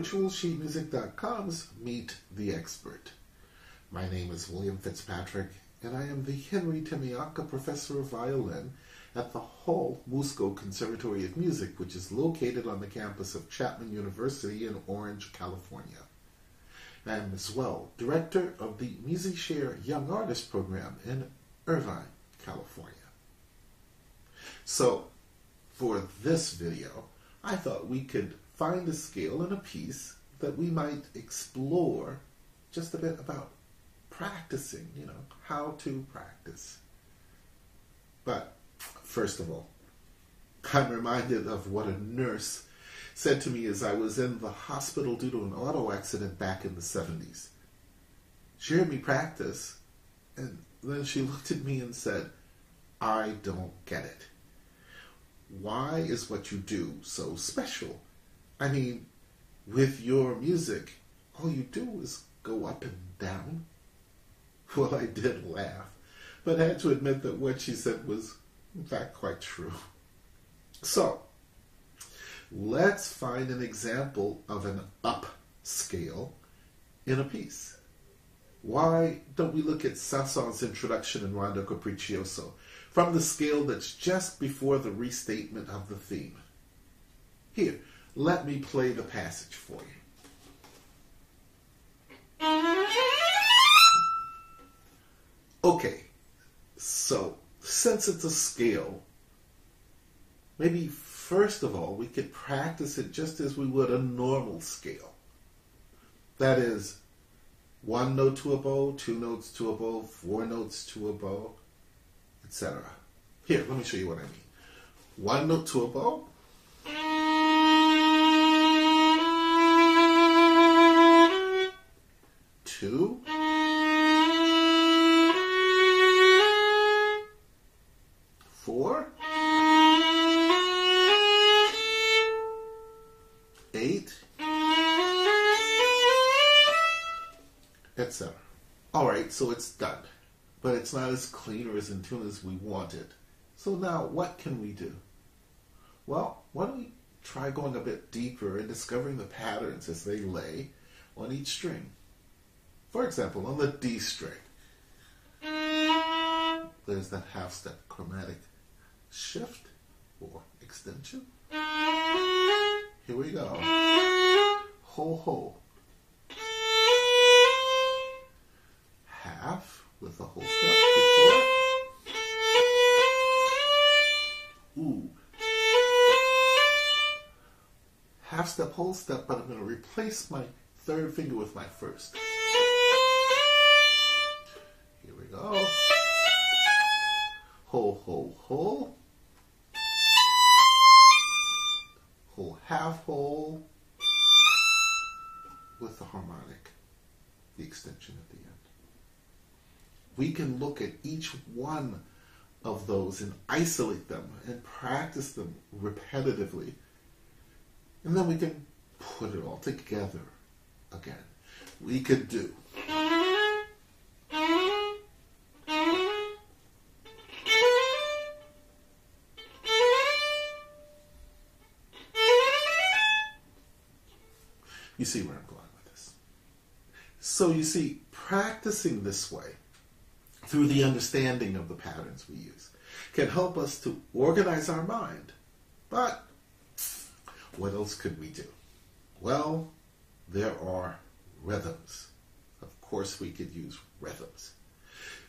virtualsheetmusic.com's Meet the Expert. My name is William Fitzpatrick, and I am the Henry Temianka Professor of Violin at the Hall Musco Conservatory of Music, which is located on the campus of Chapman University in Orange, California. I am as well director of the MusiShare Young Artist Program in Irvine, California. So, for this video, I thought we could find a scale and a piece that we might explore just a bit about practicing, you know, how to practice. But first of all, I'm reminded of what a nurse said to me as I was in the hospital due to an auto accident back in the 70s. She heard me practice, and then she looked at me and said, I don't get it. Why is what you do so special? I mean, with your music, all you do is go up and down. Well, I did laugh, but I had to admit that what she said was, in fact, quite true. So, let's find an example of an up scale in a piece. Why don't we look at Saint-Saëns' introduction in Rondo Capriccioso from the scale that's just before the restatement of the theme? Here, let me play the passage for you. Okay, so since it's a scale, maybe first of all we could practice it just as we would a normal scale. That is, one note to a bow, two notes to a bow, four notes to a bow, etc. Here, let me show you what I mean. One note to a bow. Two. Four. Eight. Etc. Alright, so it's done. But it's not as clean or as in tune as we wanted. So now, what can we do? Well, why don't we try going a bit deeper and discovering the patterns as they lay on each string? For example, on the D string, there's that half step chromatic shift or extension. Here we go. Ho ho. Half with the whole step before. Ooh. Half step, whole step, but I'm going to replace my third finger with my first. We can look at each one of those and isolate them and practice them repetitively. And then we can put it all together again. We could do. You see where I'm going with this. So you see, practicing this way through the understanding of the patterns we use can help us to organize our mind. But what else could we do? Well, there are rhythms. Of course, we could use rhythms.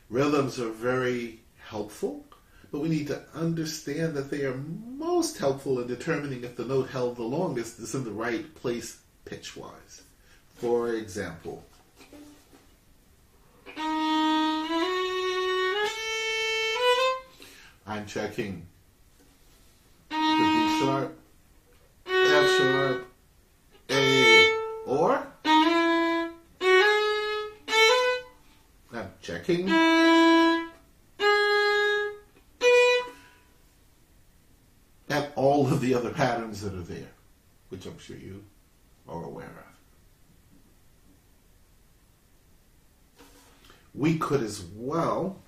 Rhythms are very helpful, but we need to understand that they are most helpful in determining if the note held the longest is in the right place pitch wise. For example, I'm checking. The D sharp, F sharp, A, or? I'm checking. At all of the other patterns that are there, which I'm sure you are aware of. We could as well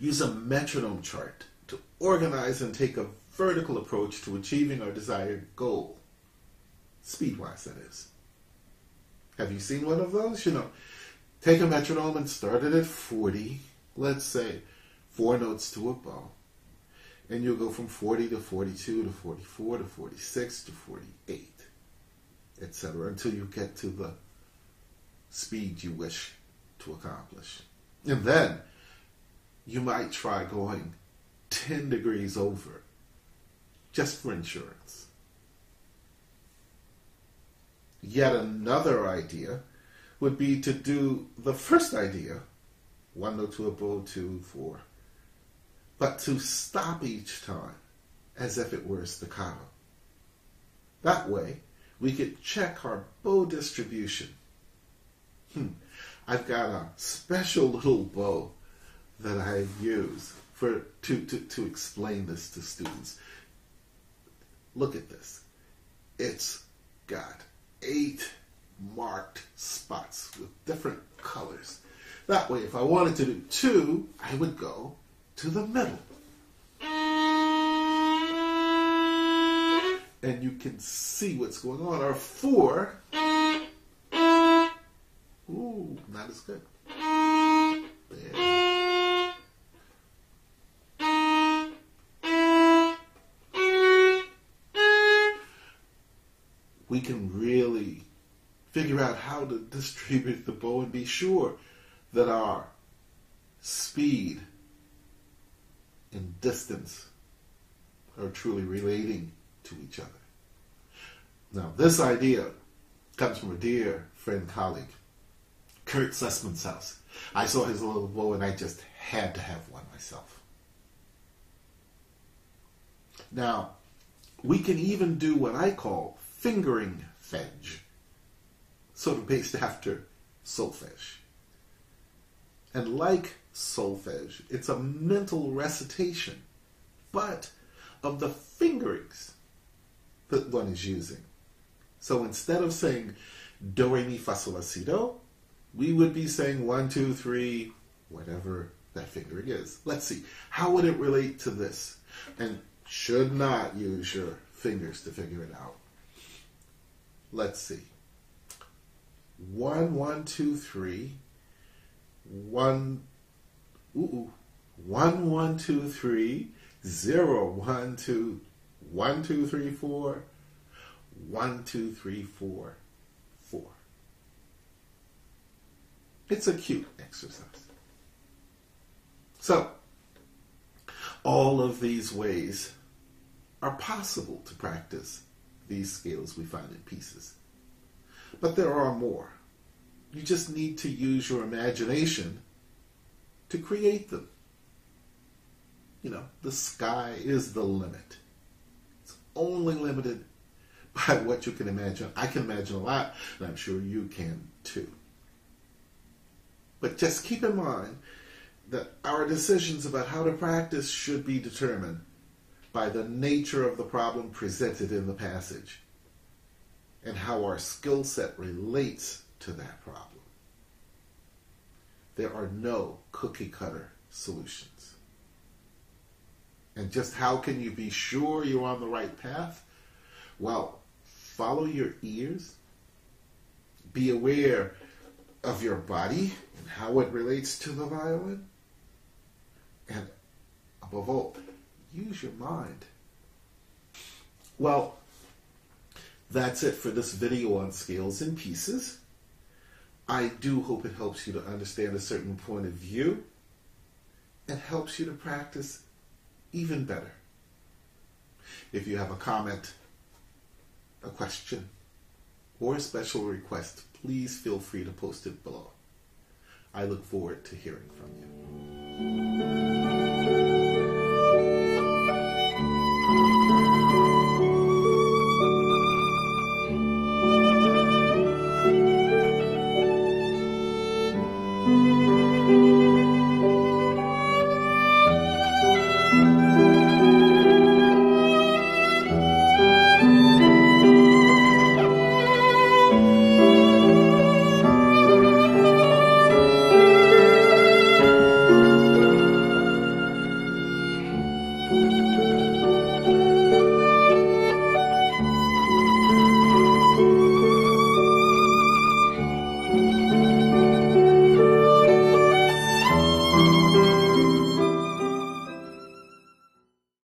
use a metronome chart to organize and take a vertical approach to achieving our desired goal. speed-wise, that is. Have you seen one of those? You know, take a metronome and start it at 40, let's say four notes to a bow, and you'll go from 40 to 42 to 44 to 46 to 48, etc., until you get to the speed you wish to accomplish. And then you might try going 10 degrees over just for insurance. Yet another idea would be to do the first idea, one note to a bow, two, four, but to stop each time as if it were a staccato. That way, we could check our bow distribution. Hmm. I've got a special little bow that I use for to, to, to explain this to students. Look at this. It's got eight marked spots with different colors. That way, if I wanted to do two, I would go to the middle. And you can see what's going on. Or four, ooh, not as good. We can really figure out how to distribute the bow and be sure that our speed and distance are truly relating to each other. Now, this idea comes from a dear friend colleague, Kurt Sassmannshaus. I saw his little bow and I just had to have one myself. Now, we can even do what I call fingering fedge, sort of based after solfege. And like solfege, it's a mental recitation, but of the fingerings that one is using. So instead of saying do, re, mi, fa, sol, la, si, do, we would be saying one, two, three, whatever that fingering is. Let's see. How would it relate to this? And should not use your fingers to figure it out. Let's see. One, one, two, three. One, ooh, ooh. one, one, two, three. Zero, one, two, one, two, three, four. One, two, three, four, four. It's a cute exercise. So, all of these ways are possible to practice these scales we find in pieces. But there are more. You just need to use your imagination to create them. You know, the sky is the limit. It's only limited by what you can imagine. I can imagine a lot, and I'm sure you can too. But just keep in mind that our decisions about how to practice should be determined by the nature of the problem presented in the passage and how our skill set relates to that problem. There are no cookie cutter solutions. And just how can you be sure you're on the right path? Well, follow your ears, be aware of your body and how it relates to the violin, and above all, use your mind. Well, that's it for this video on scales and pieces. I do hope it helps you to understand a certain point of view and helps you to practice even better. If you have a comment, a question, or a special request, please feel free to post it below. I look forward to hearing from you.